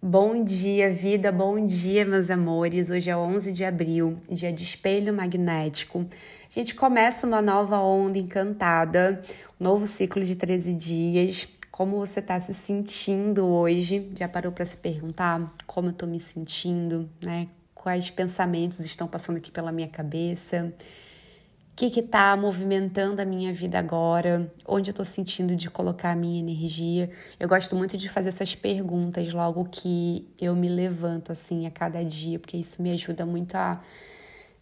Bom dia, vida, bom dia, meus amores. Hoje é 11 de abril, dia de espelho magnético. A gente começa uma nova onda encantada, um novo ciclo de 13 dias. Como você está se sentindo hoje? Já parou para se perguntar como eu estou me sentindo, né? Quais pensamentos estão passando aqui pela minha cabeça? Que está movimentando a minha vida agora, onde eu estou sentindo de colocar a minha energia. Eu gosto muito de fazer essas perguntas logo que eu me levanto assim a cada dia, porque isso me ajuda muito a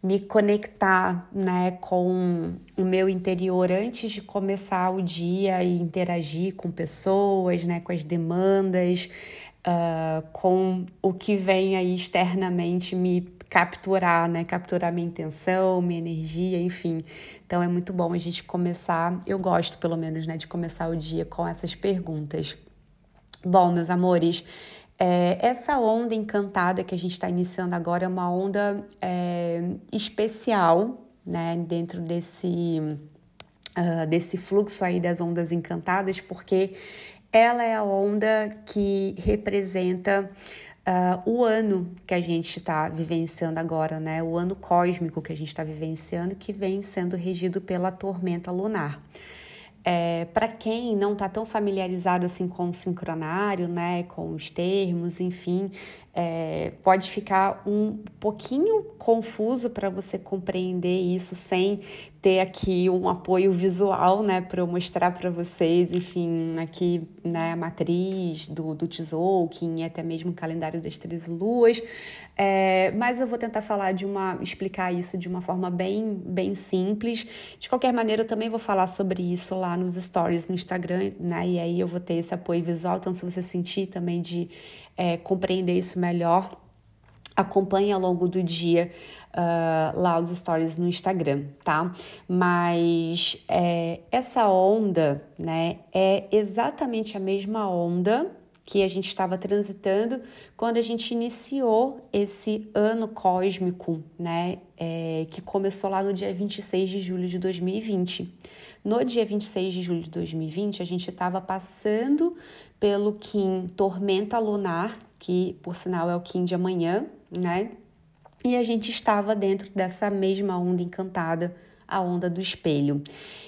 me conectar né, com o meu interior antes de começar o dia e interagir com pessoas, né, com as demandas, uh, com o que vem aí externamente me capturar, né? Capturar minha intenção, minha energia, enfim. Então é muito bom a gente começar, eu gosto pelo menos, né, de começar o dia com essas perguntas. Bom, meus amores, é, essa onda encantada que a gente está iniciando agora é uma onda é, especial, né, dentro desse, uh, desse fluxo aí das ondas encantadas, porque ela é a onda que representa uh, o ano que a gente está vivenciando agora, né? O ano cósmico que a gente está vivenciando, que vem sendo regido pela tormenta lunar. É, para quem não está tão familiarizado assim com o sincronário, né, com os termos, enfim, é, pode ficar um pouquinho confuso para você compreender isso sem ter aqui um apoio visual, né, para eu mostrar para vocês, enfim, aqui, né, a matriz do, do Tzolk'in e até mesmo o calendário das três luas, é, mas eu vou tentar falar de uma, explicar isso de uma forma bem, bem simples. De qualquer maneira, eu também vou falar sobre isso lá nos stories no Instagram, né, e aí eu vou ter esse apoio visual, então se você sentir também de é, compreender isso melhor, acompanhe ao longo do dia uh, lá os stories no Instagram, tá? Mas é, essa onda, né, é exatamente a mesma onda que a gente estava transitando quando a gente iniciou esse ano cósmico, né? É, que começou lá no dia 26 de julho de 2020. No dia 26 de julho de 2020, a gente estava passando pelo Kim Tormenta Lunar, que por sinal é o Kim de amanhã, né? E a gente estava dentro dessa mesma onda encantada, a onda do espelho.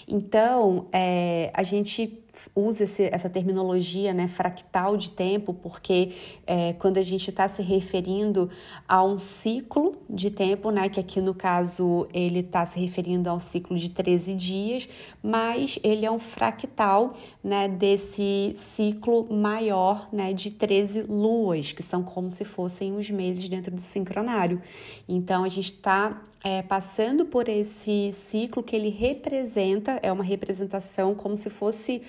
Então, é, a gente usa esse, essa terminologia né, fractal de tempo, porque é, quando a gente está se referindo a um ciclo de tempo, né, que aqui no caso ele está se referindo a um ciclo de 13 dias, mas ele é um fractal né, desse ciclo maior né, de 13 luas, que são como se fossem os meses dentro do sincronário. Então a gente está é, passando por esse ciclo que ele representa, é uma representação como se fosse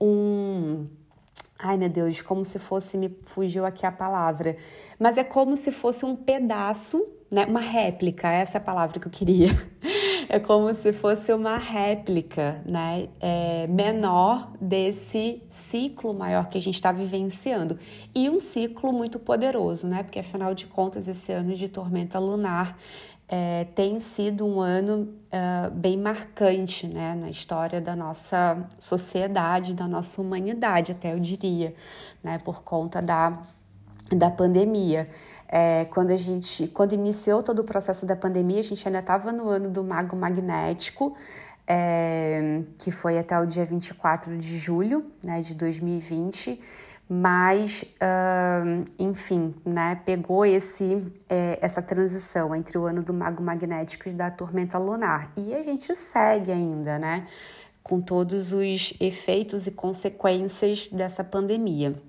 um. Ai meu Deus, como se fosse, me fugiu aqui a palavra, mas é como se fosse um pedaço, né? Uma réplica, essa é a palavra que eu queria. É como se fosse uma réplica, né? É, menor desse ciclo maior que a gente está vivenciando. E um ciclo muito poderoso, né? Porque afinal de contas, esse ano de tormenta lunar é, tem sido um ano uh, bem marcante né, na história da nossa sociedade, da nossa humanidade, até eu diria, né, por conta da, da pandemia. É, quando a gente, quando iniciou todo o processo da pandemia, a gente ainda estava no ano do mago magnético, é, que foi até o dia 24 de julho né, de 2020 mas uh, enfim, né, pegou esse é, essa transição entre o ano do mago magnético e da tormenta lunar e a gente segue ainda, né, com todos os efeitos e consequências dessa pandemia.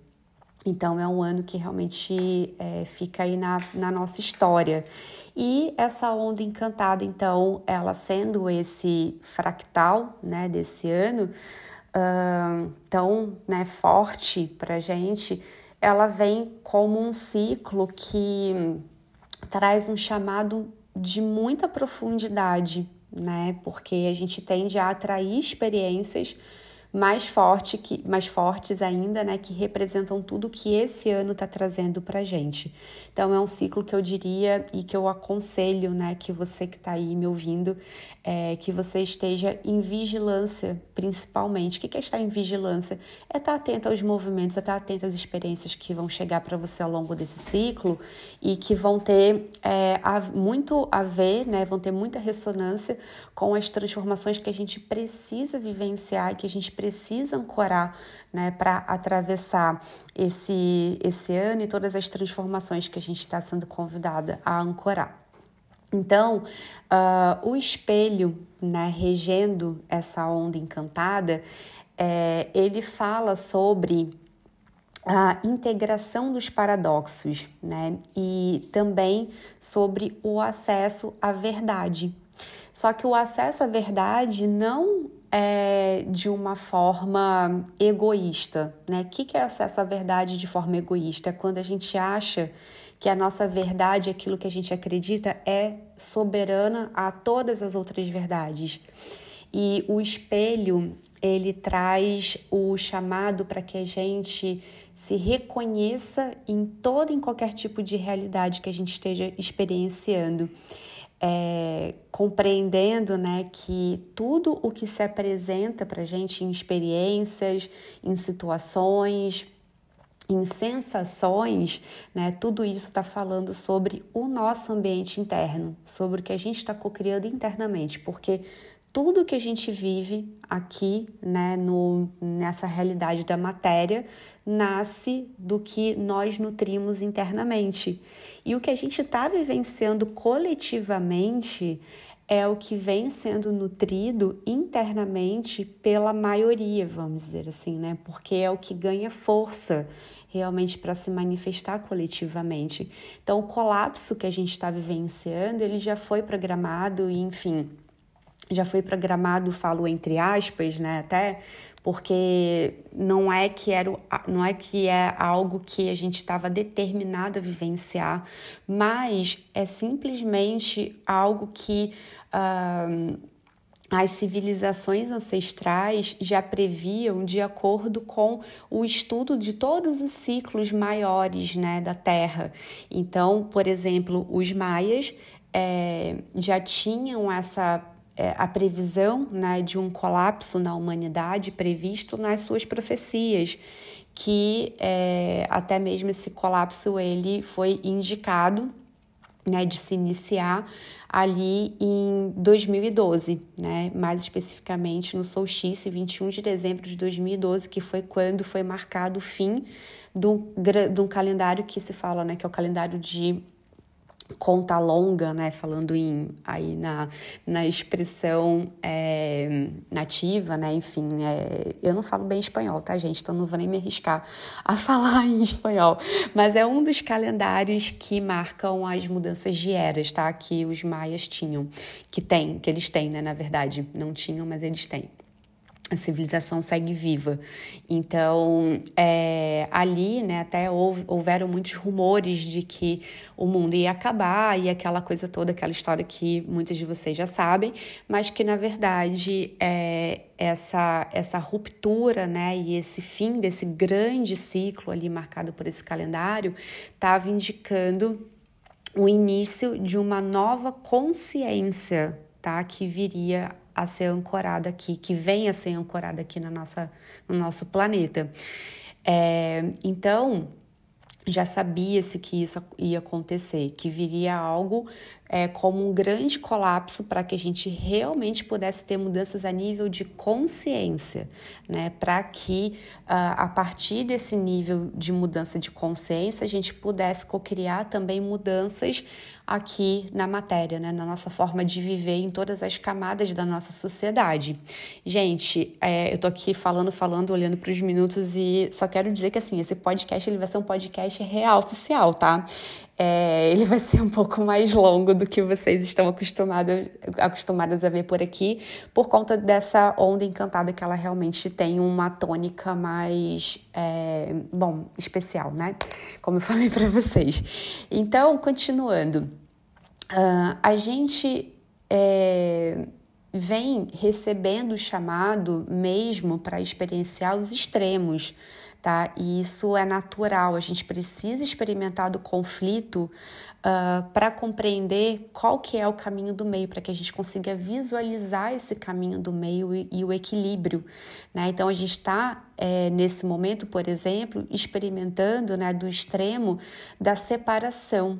Então é um ano que realmente é, fica aí na, na nossa história. E essa onda encantada, então, ela sendo esse fractal né, desse ano, uh, tão né, forte para gente, ela vem como um ciclo que traz um chamado de muita profundidade, né? Porque a gente tende a atrair experiências mais, forte que, mais fortes ainda, né, que representam tudo que esse ano está trazendo para gente. Então é um ciclo que eu diria e que eu aconselho, né, que você que está aí me ouvindo, é, que você esteja em vigilância, principalmente. O que é estar em vigilância? É estar atento aos movimentos, é estar atento às experiências que vão chegar para você ao longo desse ciclo e que vão ter é, muito a ver, né, vão ter muita ressonância com as transformações que a gente precisa vivenciar e que a gente precisa ancorar né, para atravessar esse, esse ano e todas as transformações que a gente está sendo convidada a ancorar. Então, uh, o espelho, né, regendo essa onda encantada, é, ele fala sobre a integração dos paradoxos, né, e também sobre o acesso à verdade. Só que o acesso à verdade não é de uma forma egoísta, né? O que é acesso à verdade de forma egoísta? É quando a gente acha que a nossa verdade, aquilo que a gente acredita, é soberana a todas as outras verdades. E o espelho, ele traz o chamado para que a gente se reconheça em todo e qualquer tipo de realidade que a gente esteja experienciando. É, compreendendo né, que tudo o que se apresenta para a gente em experiências, em situações, em sensações, né, tudo isso está falando sobre o nosso ambiente interno, sobre o que a gente está co-criando internamente, porque tudo que a gente vive aqui, né, no, nessa realidade da matéria, nasce do que nós nutrimos internamente. E o que a gente está vivenciando coletivamente é o que vem sendo nutrido internamente pela maioria, vamos dizer assim, né? Porque é o que ganha força realmente para se manifestar coletivamente. Então, o colapso que a gente está vivenciando, ele já foi programado e, enfim, já foi programado, falo entre aspas, né, até porque não é que era não é que é algo que a gente estava determinado a vivenciar, mas é simplesmente algo que uh, as civilizações ancestrais já previam de acordo com o estudo de todos os ciclos maiores né, da Terra. Então, por exemplo, os maias é, já tinham essa é, a previsão né, de um colapso na humanidade previsto nas suas profecias, que é, até mesmo esse colapso ele foi indicado né, de se iniciar ali em 2012, né, mais especificamente no solstício 21 de dezembro de 2012, que foi quando foi marcado o fim de um, de um calendário que se fala, né, que é o calendário de conta longa, né, falando em aí na, na expressão é, nativa, né, enfim, é, eu não falo bem espanhol, tá, gente? Então não vou nem me arriscar a falar em espanhol, mas é um dos calendários que marcam as mudanças de eras, tá? Que os maias tinham, que tem, que eles têm, né, na verdade, não tinham, mas eles têm a civilização segue viva. Então, é, ali, né, até houve, houveram muitos rumores de que o mundo ia acabar e aquela coisa toda, aquela história que muitos de vocês já sabem, mas que, na verdade, é, essa, essa ruptura, né, e esse fim desse grande ciclo ali marcado por esse calendário estava indicando o início de uma nova consciência, tá, que viria a ser ancorada aqui, que venha a ser ancorada aqui na nossa, no nosso planeta. É, então, já sabia-se que isso ia acontecer, que viria algo é, como um grande colapso para que a gente realmente pudesse ter mudanças a nível de consciência, né? Para que uh, a partir desse nível de mudança de consciência a gente pudesse co-criar também mudanças aqui na matéria, né? na nossa forma de viver em todas as camadas da nossa sociedade. Gente, é, eu tô aqui falando, falando, olhando para os minutos e só quero dizer que assim, esse podcast ele vai ser um podcast real oficial, tá? É, ele vai ser um pouco mais longo do que vocês estão acostumados, a ver por aqui, por conta dessa onda encantada que ela realmente tem uma tônica mais, é, bom, especial, né? Como eu falei para vocês. Então, continuando, uh, a gente é, vem recebendo o chamado mesmo para experienciar os extremos, tá? E isso é natural, a gente precisa experimentar do conflito uh, ah, para compreender qual que é o caminho do meio, para que a gente consiga visualizar esse caminho do meio e, e o equilíbrio, né? Então a gente está é, nesse momento, por exemplo, experimentando né, do extremo da separação,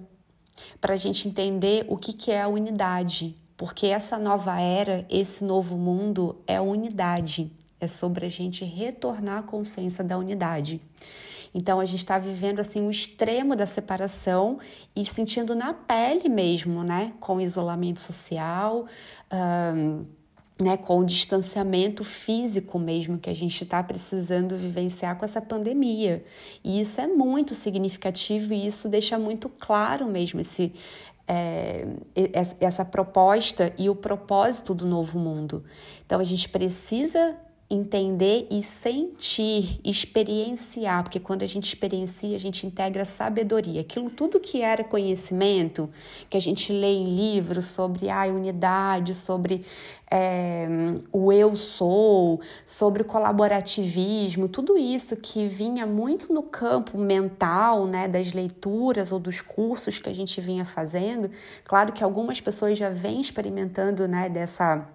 para a gente entender o que, que é a unidade, porque essa nova era, esse novo mundo é unidade, é sobre a gente retornar à consciência da unidade. Então a gente está vivendo assim o extremo da separação e sentindo na pele mesmo, né? Com isolamento social. Né, com o distanciamento físico mesmo que a gente está precisando vivenciar com essa pandemia. E isso é muito significativo e isso deixa muito claro mesmo esse, é, essa proposta e o propósito do novo mundo. Então a gente precisa entender e sentir, experienciar, porque quando a gente experiencia, a gente integra sabedoria. Aquilo tudo que era conhecimento, que a gente lê em livros sobre a unidade, sobre é, o eu sou, sobre colaborativismo, tudo isso que vinha muito no campo mental, né, das leituras ou dos cursos que a gente vinha fazendo. Claro que algumas pessoas já vêm experimentando, né, dessa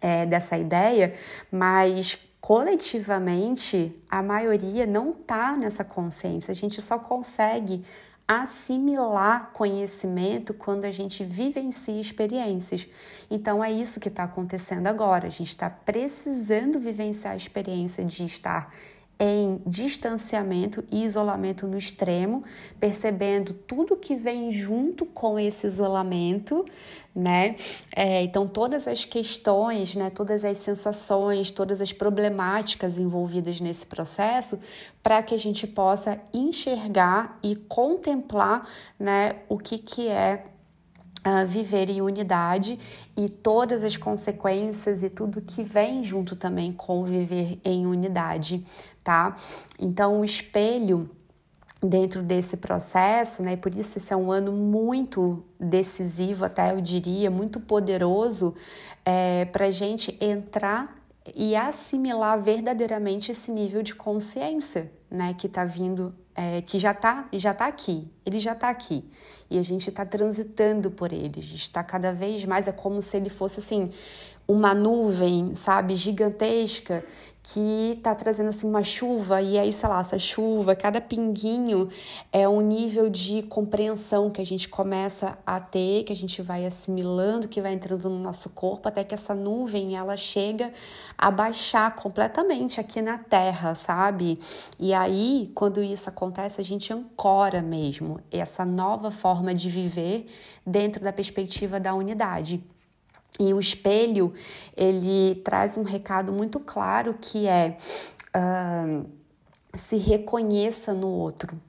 é, dessa ideia, mas coletivamente a maioria não está nessa consciência. A gente só consegue assimilar conhecimento quando a gente vivencia experiências. Então é isso que está acontecendo agora. A gente está precisando vivenciar a experiência de estar em distanciamento e isolamento no extremo, percebendo tudo que vem junto com esse isolamento, né? É, então, todas as questões, né, todas as sensações, todas as problemáticas envolvidas nesse processo, para que a gente possa enxergar e contemplar né, o que, que é Uh, viver em unidade e todas as consequências e tudo que vem junto também com viver em unidade, tá? Então, o espelho dentro desse processo, né? Por isso esse é um ano muito decisivo, até eu diria, muito poderoso é, para a gente entrar e assimilar verdadeiramente esse nível de consciência, né? Que está vindo é, que já está já tá aqui, ele já está aqui. E a gente está transitando por ele, a gente está cada vez mais, é como se ele fosse assim, uma nuvem, sabe, gigantesca que está trazendo assim uma chuva e aí, sei lá, essa chuva, cada pinguinho é um nível de compreensão que a gente começa a ter, que a gente vai assimilando, que vai entrando no nosso corpo, até que essa nuvem ela chega a baixar completamente aqui na Terra, sabe? E aí, quando isso acontece, a gente ancora mesmo essa nova forma de viver dentro da perspectiva da unidade. E o espelho, ele traz um recado muito claro que é uh, se reconheça no outro.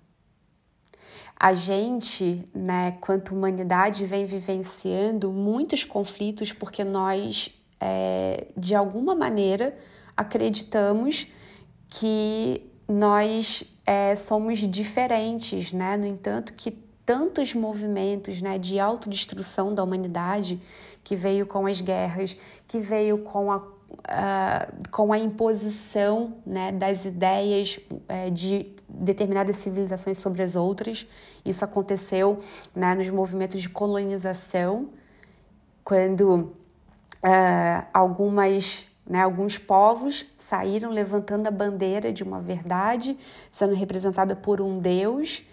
A gente, né, quanto humanidade, vem vivenciando muitos conflitos porque nós, é, de alguma maneira, acreditamos que nós é, somos diferentes, né? No entanto, que tantos movimentos né, de autodestruição da humanidade que veio com as guerras, que veio com a, uh, com a imposição né, das ideias uh, de determinadas civilizações sobre as outras. Isso aconteceu né, nos movimentos de colonização, quando uh, algumas né, alguns povos saíram levantando a bandeira de uma verdade, sendo representada por um Deus,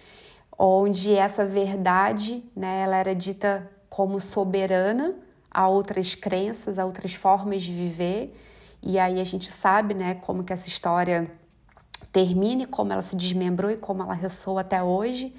onde essa verdade né, ela era dita como soberana, a outras crenças, a outras formas de viver. E aí a gente sabe, né, como que essa história termina, como ela se desmembrou e como ela ressoa até hoje,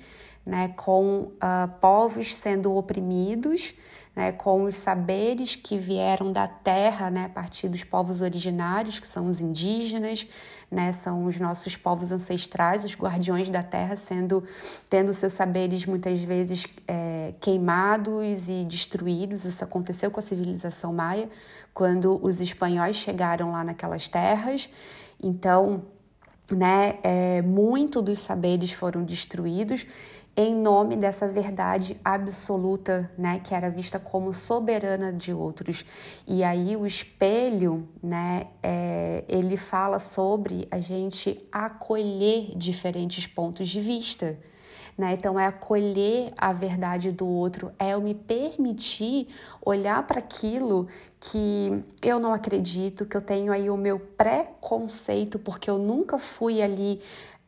né, com uh, povos sendo oprimidos, né, com os saberes que vieram da terra, né, a partir dos povos originários, que são os indígenas, né, são os nossos povos ancestrais, os guardiões da terra, sendo tendo seus saberes muitas vezes é, queimados e destruídos. Isso aconteceu com a civilização maia, quando os espanhóis chegaram lá naquelas terras. Então, né, é, muito dos saberes foram destruídos em nome dessa verdade absoluta, né, que era vista como soberana de outros. E aí o espelho, né, é, ele fala sobre a gente acolher diferentes pontos de vista. Né? Então, é acolher a verdade do outro, é eu me permitir olhar para aquilo que eu não acredito, que eu tenho aí o meu preconceito, porque eu nunca fui ali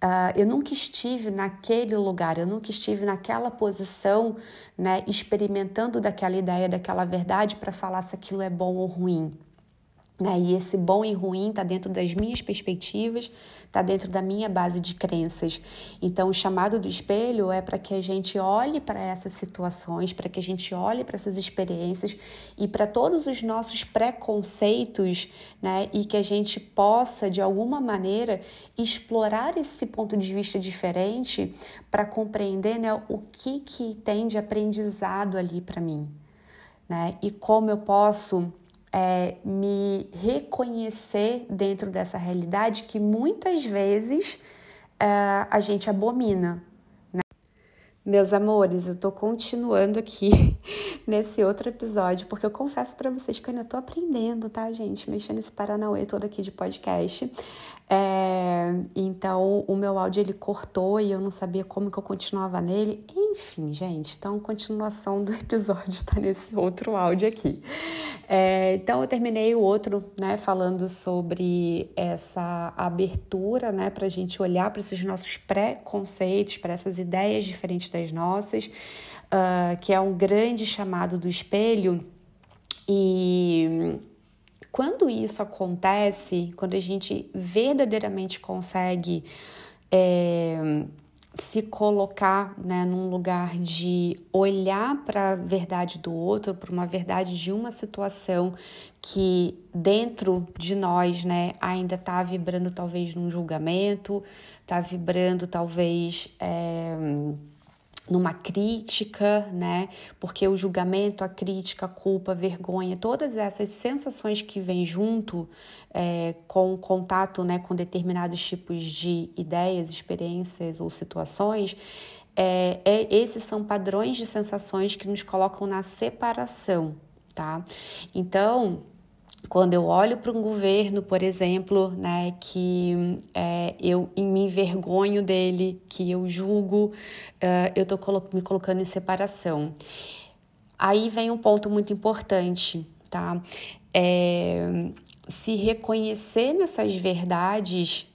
Uh, eu nunca estive naquele lugar, eu nunca estive naquela posição, né, experimentando daquela ideia, daquela verdade para falar se aquilo é bom ou ruim. Né? E esse bom e ruim está dentro das minhas perspectivas, está dentro da minha base de crenças. Então, o chamado do espelho é para que a gente olhe para essas situações, para que a gente olhe para essas experiências e para todos os nossos preconceitos, né? E que a gente possa, de alguma maneira, explorar esse ponto de vista diferente para compreender né, o que, que tem de aprendizado ali para mim. Né? E como eu posso é, me reconhecer dentro dessa realidade que muitas vezes é, a gente abomina. Meus amores, eu tô continuando aqui nesse outro episódio, porque eu confesso para vocês que eu ainda tô aprendendo, tá, gente? Mexendo nesse Paranauê todo aqui de podcast. É, então, o meu áudio ele cortou e eu não sabia como que eu continuava nele. Enfim, gente, então, continuação do episódio tá nesse outro áudio aqui. É, então, eu terminei o outro, né, falando sobre essa abertura, né, pra gente olhar para esses nossos preconceitos, para essas ideias diferentes das nossas, uh, que é um grande chamado do espelho. E quando isso acontece, quando a gente verdadeiramente consegue é, se colocar né, num lugar de olhar para a verdade do outro, para uma verdade de uma situação que dentro de nós né, ainda está vibrando talvez num julgamento, está vibrando talvez. É, numa crítica, né? Porque o julgamento, a crítica, a culpa, a vergonha, todas essas sensações que vêm junto é, com o contato, né, com determinados tipos de ideias, experiências ou situações, é, é, esses são padrões de sensações que nos colocam na separação, tá? Então, quando eu olho para um governo, por exemplo, né, que é, eu me envergonho dele, que eu julgo, uh, eu estou colo me colocando em separação. Aí vem um ponto muito importante, tá? É, se reconhecer nessas verdades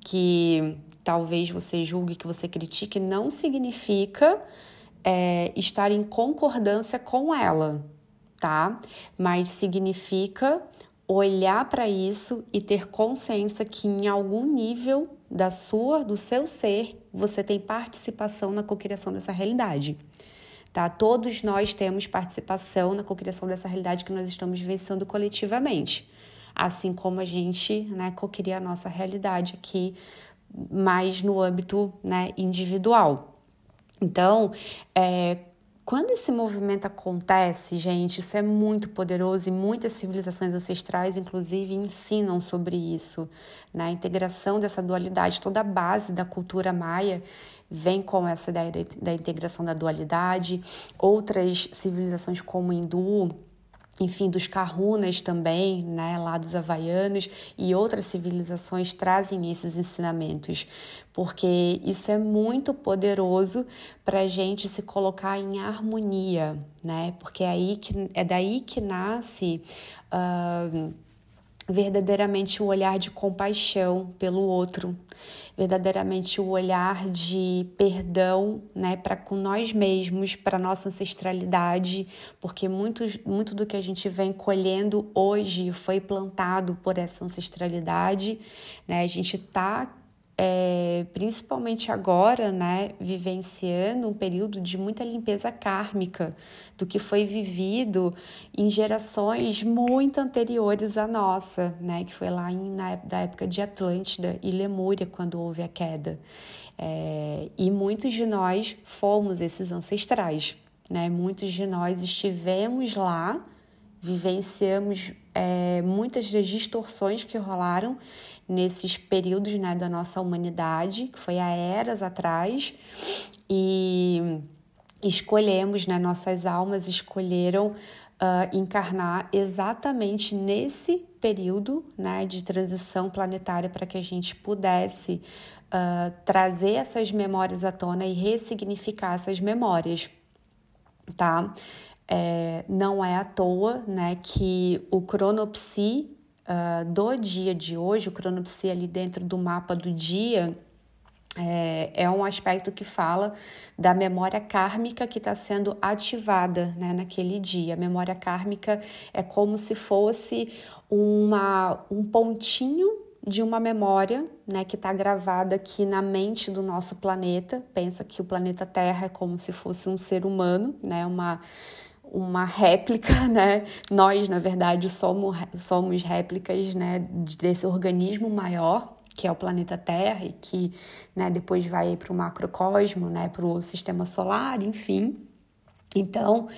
que talvez você julgue, que você critique, não significa é, estar em concordância com ela, tá? Mas significa olhar para isso e ter consciência que em algum nível da sua, do seu ser, você tem participação na cocriação dessa realidade. Tá? Todos nós temos participação na cocriação dessa realidade que nós estamos vivenciando coletivamente. Assim como a gente, né, cocria a nossa realidade aqui mais no âmbito, né, individual. Então, é, quando esse movimento acontece, gente, isso é muito poderoso e muitas civilizações ancestrais, inclusive, ensinam sobre isso. Na né? integração dessa dualidade, toda a base da cultura maia vem com essa ideia da integração da dualidade. Outras civilizações, como hindu, enfim, dos kahunas também, né, lá dos havaianos e outras civilizações trazem esses ensinamentos, porque isso é muito poderoso para a gente se colocar em harmonia, né, porque é, aí que, é daí que nasce. Uh, verdadeiramente o olhar de compaixão pelo outro, verdadeiramente o olhar de perdão, né, para com nós mesmos, para nossa ancestralidade, porque muito, muito do que a gente vem colhendo hoje foi plantado por essa ancestralidade, né? A gente está é, principalmente agora, né, vivenciando um período de muita limpeza kármica do que foi vivido em gerações muito anteriores à nossa, né, que foi lá em, na da época de Atlântida e Lemúria, quando houve a queda. É, e muitos de nós fomos esses ancestrais, né, muitos de nós estivemos lá, vivenciamos é, muitas das distorções que rolaram nesses períodos né, da nossa humanidade, que foi há eras atrás, e escolhemos, né, nossas almas escolheram uh, encarnar exatamente nesse período né, de transição planetária para que a gente pudesse uh, trazer essas memórias à tona e ressignificar essas memórias, tá? É, não é à toa né, que o cronopsi uh, do dia de hoje, o cronopsi ali dentro do mapa do dia, é, é, um aspecto que fala da memória kármica que está sendo ativada né, naquele dia. A memória kármica é como se fosse uma, um pontinho de uma memória né, que está gravada aqui na mente do nosso planeta. Pensa que o planeta Terra é como se fosse um ser humano, né, uma uma réplica, né? Nós, na verdade, somos, somos réplicas né, desse organismo maior, que é o planeta Terra, e que né, depois vai para o macrocosmo, né, para o sistema solar, enfim. Então,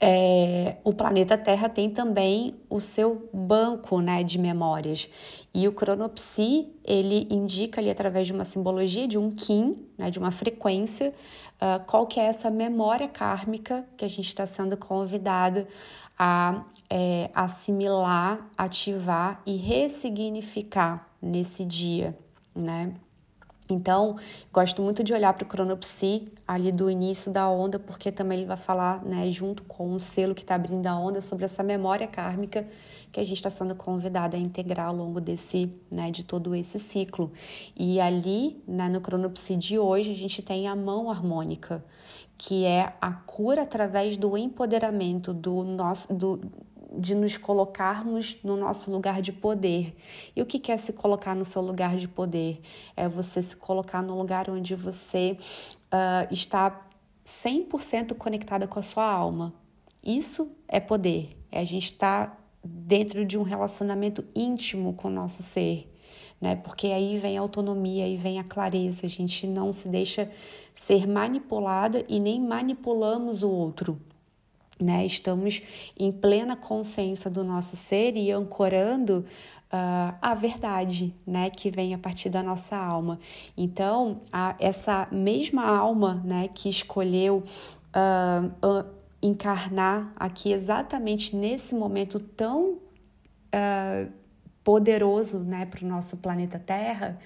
é, o planeta Terra tem também o seu banco né, de memórias. E o cronopsi, ele indica ali através de uma simbologia, de um Kim, né, de uma frequência, uh, qual que é essa memória kármica que a gente está sendo convidada a é, assimilar, ativar e ressignificar nesse dia, né? Então, gosto muito de olhar para o cronopsi ali do início da onda, porque também ele vai falar, né, junto com o selo que está abrindo a onda, sobre essa memória kármica que a gente está sendo convidada a integrar ao longo desse, né, de todo esse ciclo. E ali, né, no cronopsi de hoje, a gente tem a mão harmônica, que é a cura através do empoderamento do nosso, do, de nos colocarmos no nosso lugar de poder. E o que é se colocar no seu lugar de poder? É você se colocar no lugar onde você uh, está 100% conectada com a sua alma. Isso é poder. É a gente estar tá dentro de um relacionamento íntimo com o nosso ser. Né? Porque aí vem a autonomia, aí vem a clareza, a gente não se deixa ser manipulada e nem manipulamos o outro né? Estamos em plena consciência do nosso ser e ancorando uh, a verdade, né? Que vem a partir da nossa alma. Então, a, essa mesma alma, né? Que escolheu uh, uh, encarnar aqui exatamente nesse momento tão poderoso, né? Para o nosso planeta Terra.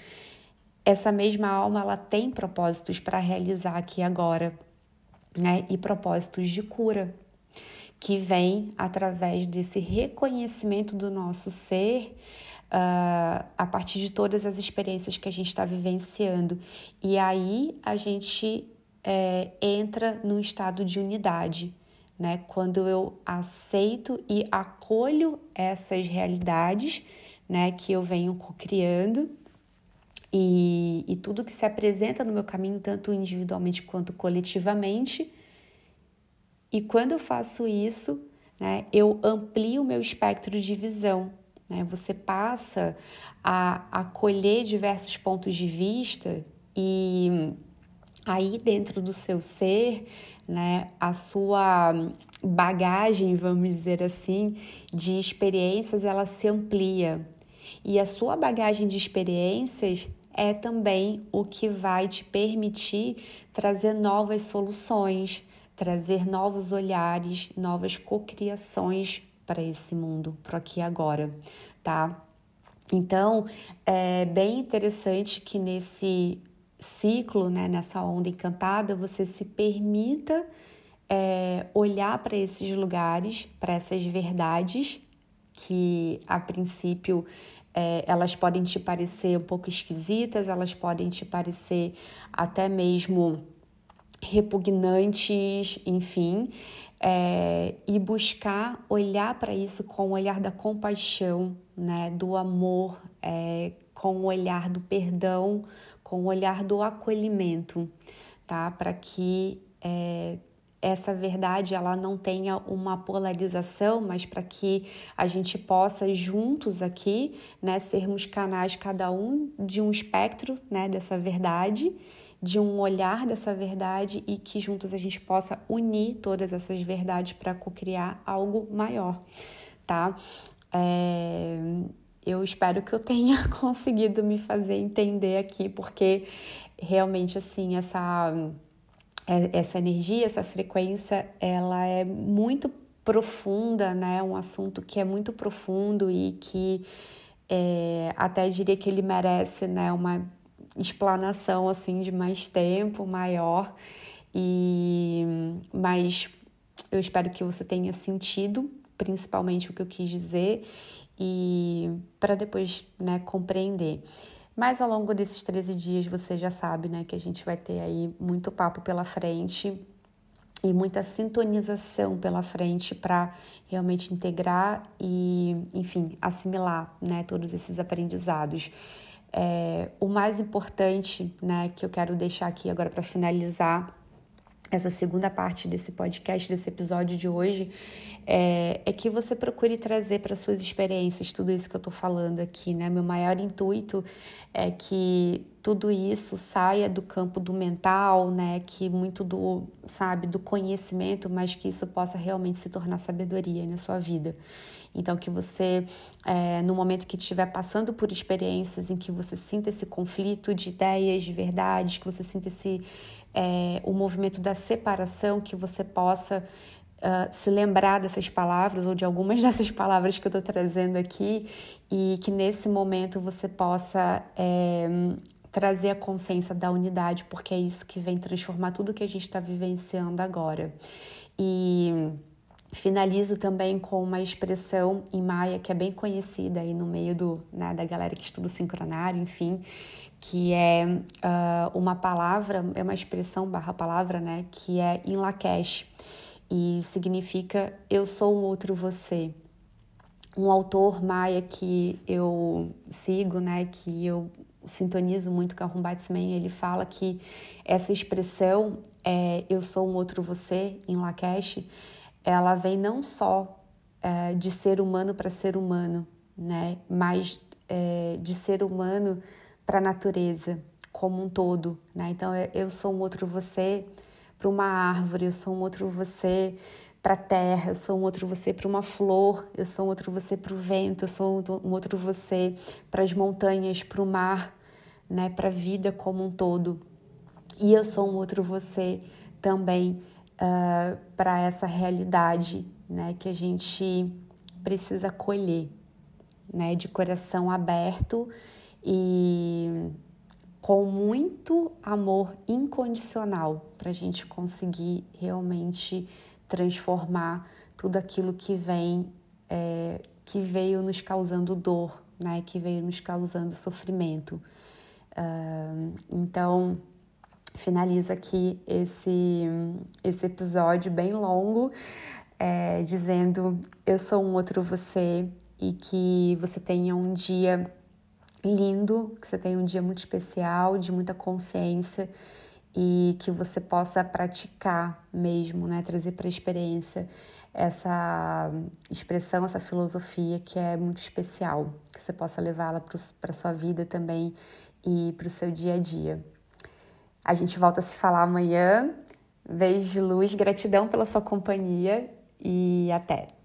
Essa mesma alma, ela tem propósitos para realizar aqui agora, né? E propósitos de cura, que vem através desse reconhecimento do nosso ser uh, a partir de todas as experiências que a gente está vivenciando. E aí a gente é, entra num estado de unidade. Né? Quando eu aceito e acolho essas realidades né, que eu venho criando e, e tudo que se apresenta no meu caminho, tanto individualmente quanto coletivamente, e quando eu faço isso, né, eu amplio o meu espectro de visão. Né? Você passa a acolher diversos pontos de vista e aí dentro do seu ser, né, a sua bagagem, vamos dizer assim, de experiências, ela se amplia. E a sua bagagem de experiências é também o que vai te permitir trazer novas soluções, trazer novos olhares, novas cocriações para esse mundo, para aqui e agora, tá? Então, é bem interessante que nesse ciclo, né, nessa onda encantada, você se permita é, olhar para esses lugares, para essas verdades que a princípio é, elas podem te parecer um pouco esquisitas, elas podem te parecer até mesmo repugnantes, enfim, é, e buscar olhar para isso com o olhar da compaixão, né, do amor, é, com o olhar do perdão, com o olhar do acolhimento, tá? Para que é, essa verdade ela não tenha uma polarização, mas para que a gente possa juntos aqui, né, sermos canais cada um de um espectro, né, dessa verdade de um olhar dessa verdade e que juntos a gente possa unir todas essas verdades para co-criar algo maior, tá? É... eu espero que eu tenha conseguido me fazer entender aqui, porque realmente assim essa é, essa energia, essa frequência, ela é muito profunda, né? Um assunto que é muito profundo e que é, até diria que ele merece, né? Uma explanação assim de mais tempo, maior. E mas eu espero que você tenha sentido, principalmente o que eu quis dizer e para depois, né, compreender. Mas ao longo desses 13 dias você já sabe, né, que a gente vai ter aí muito papo pela frente e muita sintonização pela frente para realmente integrar e, enfim, assimilar, né, todos esses aprendizados. É, o mais importante, né, que eu quero deixar aqui agora para finalizar essa segunda parte desse podcast, desse episódio de hoje, é, é que você procure trazer para suas experiências tudo isso que eu estou falando aqui, né? Meu maior intuito é que tudo isso saia do campo do mental, né? Que muito do, sabe, do conhecimento, mas que isso possa realmente se tornar sabedoria na sua vida. Então, que você, é, no momento que estiver passando por experiências em que você sinta esse conflito de ideias, de verdades, que você sinta esse é, o movimento da separação, que você possa uh, se lembrar dessas palavras ou de algumas dessas palavras que eu estou trazendo aqui e que nesse momento você possa é, trazer a consciência da unidade, porque é isso que vem transformar tudo que a gente está vivenciando agora. E finalizo também com uma expressão em maia que é bem conhecida aí no meio do, né, da galera que estuda sincronário, enfim, que é uh, uma palavra, é uma expressão barra palavra, né, que é em Lakesh e significa eu sou um outro você. Um autor maia que eu sigo, né, que eu sintonizo muito com a Humbatsman, ele fala que essa expressão é eu sou um outro você em Lakesh, ela vem não só é, de ser humano para ser humano, né, mas é, de ser humano para a natureza como um todo, né? Então eu sou um outro você para uma árvore, eu sou um outro você para a terra, eu sou um outro você para uma flor, eu sou um outro você para o vento, eu sou um outro você para as montanhas, para o mar, né? Para a vida como um todo. E eu sou um outro você também uh, para essa realidade, né? Que a gente precisa colher, né? De coração aberto e com muito amor incondicional para a gente conseguir realmente transformar tudo aquilo que vem, é, que veio nos causando dor, né? Que veio nos causando sofrimento. Uh, então, finalizo aqui esse, esse episódio bem longo, é, dizendo: Eu sou um outro você e que você tenha um dia lindo, que você tenha um dia muito especial, de muita consciência e que você possa praticar mesmo, né, trazer para a experiência essa expressão, essa filosofia que é muito especial, que você possa levá-la para sua vida também e para o seu dia a dia. A gente volta a se falar amanhã. Beijo de luz, gratidão pela sua companhia e até!